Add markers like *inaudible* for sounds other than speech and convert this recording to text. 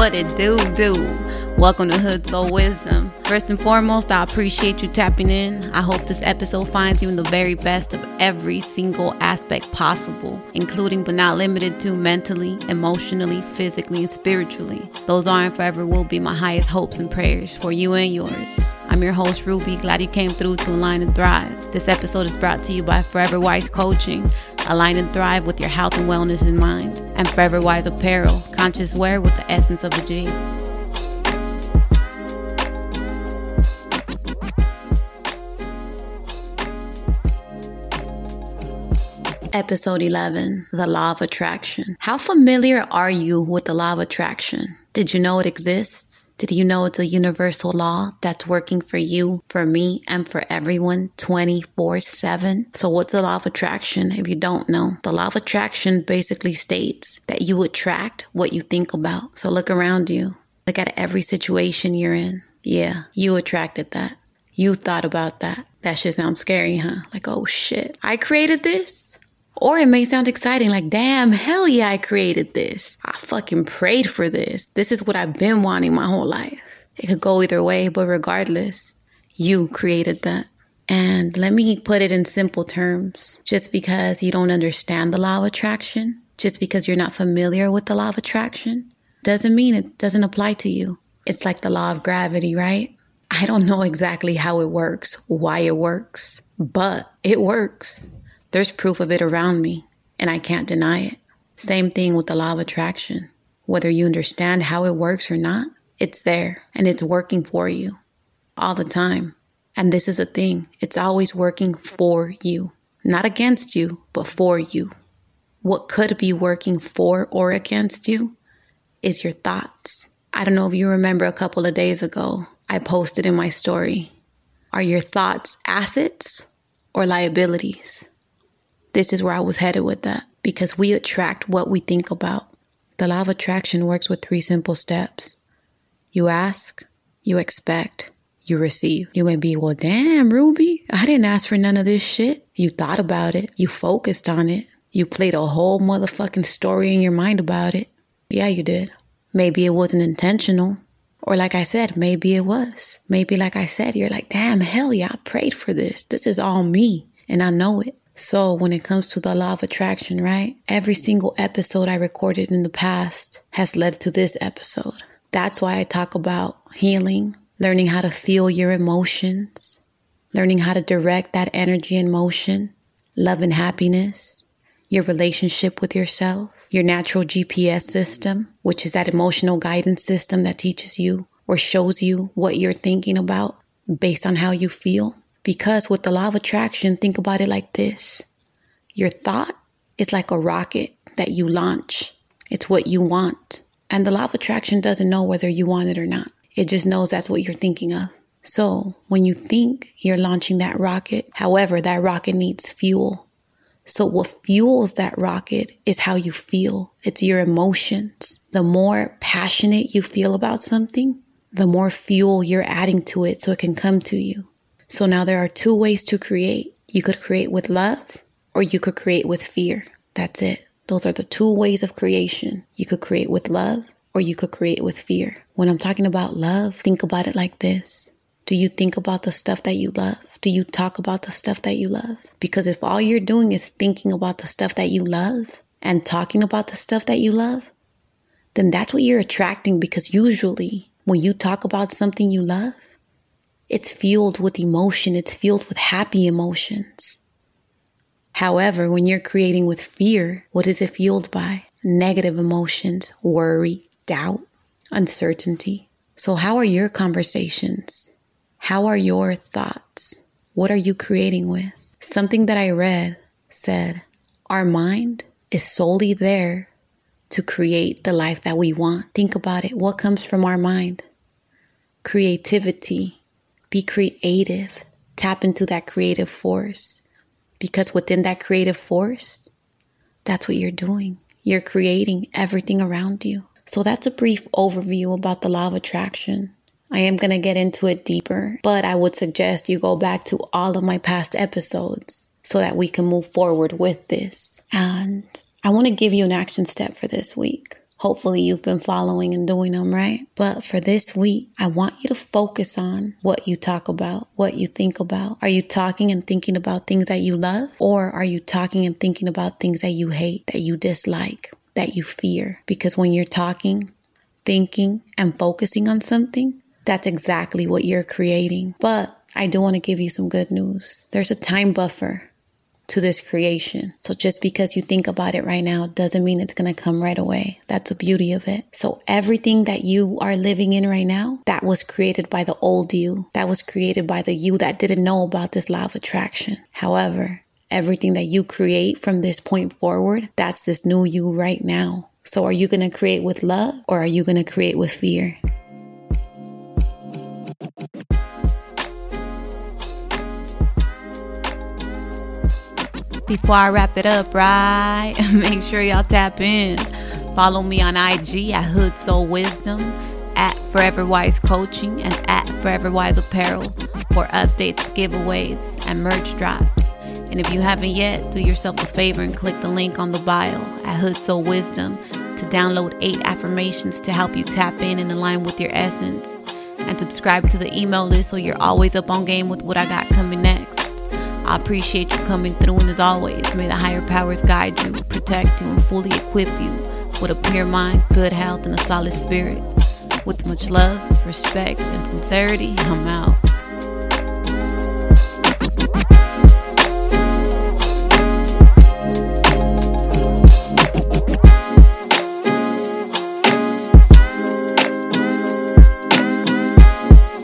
What it do, do? Welcome to Hood Soul Wisdom. First and foremost, I appreciate you tapping in. I hope this episode finds you in the very best of every single aspect possible, including but not limited to mentally, emotionally, physically, and spiritually. Those are and forever will be my highest hopes and prayers for you and yours. I'm your host, Ruby. Glad you came through to Align and Thrive. This episode is brought to you by Forever Wise Coaching. Align and thrive with your health and wellness in mind. And Forever Wise Apparel, conscious wear with the essence of a G. Episode 11 The Law of Attraction. How familiar are you with the law of attraction? Did you know it exists? Did you know it's a universal law that's working for you, for me, and for everyone 24 7? So, what's the law of attraction if you don't know? The law of attraction basically states that you attract what you think about. So, look around you, look at every situation you're in. Yeah, you attracted that. You thought about that. That shit sounds scary, huh? Like, oh shit, I created this? Or it may sound exciting, like, damn, hell yeah, I created this. I fucking prayed for this. This is what I've been wanting my whole life. It could go either way, but regardless, you created that. And let me put it in simple terms. Just because you don't understand the law of attraction, just because you're not familiar with the law of attraction, doesn't mean it doesn't apply to you. It's like the law of gravity, right? I don't know exactly how it works, why it works, but it works. There's proof of it around me, and I can't deny it. Same thing with the law of attraction. Whether you understand how it works or not, it's there and it's working for you all the time. And this is a thing it's always working for you, not against you, but for you. What could be working for or against you is your thoughts. I don't know if you remember a couple of days ago, I posted in my story Are your thoughts assets or liabilities? This is where I was headed with that because we attract what we think about. The law of attraction works with three simple steps you ask, you expect, you receive. You may be, well, damn, Ruby, I didn't ask for none of this shit. You thought about it, you focused on it, you played a whole motherfucking story in your mind about it. Yeah, you did. Maybe it wasn't intentional. Or like I said, maybe it was. Maybe like I said, you're like, damn, hell yeah, I prayed for this. This is all me. And I know it. So, when it comes to the law of attraction, right? Every single episode I recorded in the past has led to this episode. That's why I talk about healing, learning how to feel your emotions, learning how to direct that energy and motion, love and happiness, your relationship with yourself, your natural GPS system, which is that emotional guidance system that teaches you or shows you what you're thinking about based on how you feel. Because with the law of attraction, think about it like this your thought is like a rocket that you launch, it's what you want. And the law of attraction doesn't know whether you want it or not, it just knows that's what you're thinking of. So when you think you're launching that rocket, however, that rocket needs fuel. So what fuels that rocket is how you feel. It's your emotions. The more passionate you feel about something, the more fuel you're adding to it so it can come to you. So now there are two ways to create. You could create with love or you could create with fear. That's it. Those are the two ways of creation. You could create with love or you could create with fear. When I'm talking about love, think about it like this. Do you think about the stuff that you love? Do you talk about the stuff that you love? Because if all you're doing is thinking about the stuff that you love and talking about the stuff that you love, then that's what you're attracting because usually when you talk about something you love, it's fueled with emotion, it's fueled with happy emotions. However, when you're creating with fear, what is it fueled by? Negative emotions, worry, doubt, uncertainty. So, how are your conversations? How are your thoughts? What are you creating with? Something that I read said, Our mind is solely there to create the life that we want. Think about it. What comes from our mind? Creativity, be creative. Tap into that creative force. Because within that creative force, that's what you're doing. You're creating everything around you. So that's a brief overview about the law of attraction. I am going to get into it deeper, but I would suggest you go back to all of my past episodes so that we can move forward with this. And I want to give you an action step for this week. Hopefully, you've been following and doing them right. But for this week, I want you to focus on what you talk about, what you think about. Are you talking and thinking about things that you love? Or are you talking and thinking about things that you hate, that you dislike, that you fear? Because when you're talking, thinking, and focusing on something, that's exactly what you're creating. But I do want to give you some good news. There's a time buffer to this creation. So just because you think about it right now doesn't mean it's going to come right away. That's the beauty of it. So everything that you are living in right now, that was created by the old you. That was created by the you that didn't know about this law of attraction. However, everything that you create from this point forward, that's this new you right now. So are you going to create with love or are you going to create with fear? Before I wrap it up, right? *laughs* Make sure y'all tap in. Follow me on IG at Hood Soul Wisdom, at Forever Wise Coaching, and at Forever Wise Apparel for updates, giveaways, and merch drops. And if you haven't yet, do yourself a favor and click the link on the bio at Hood Soul Wisdom to download eight affirmations to help you tap in and align with your essence. And subscribe to the email list so you're always up on game with what I got coming. I appreciate you coming through, and as always, may the higher powers guide you, protect you, and fully equip you with a pure mind, good health, and a solid spirit. With much love, respect, and sincerity, I'm out.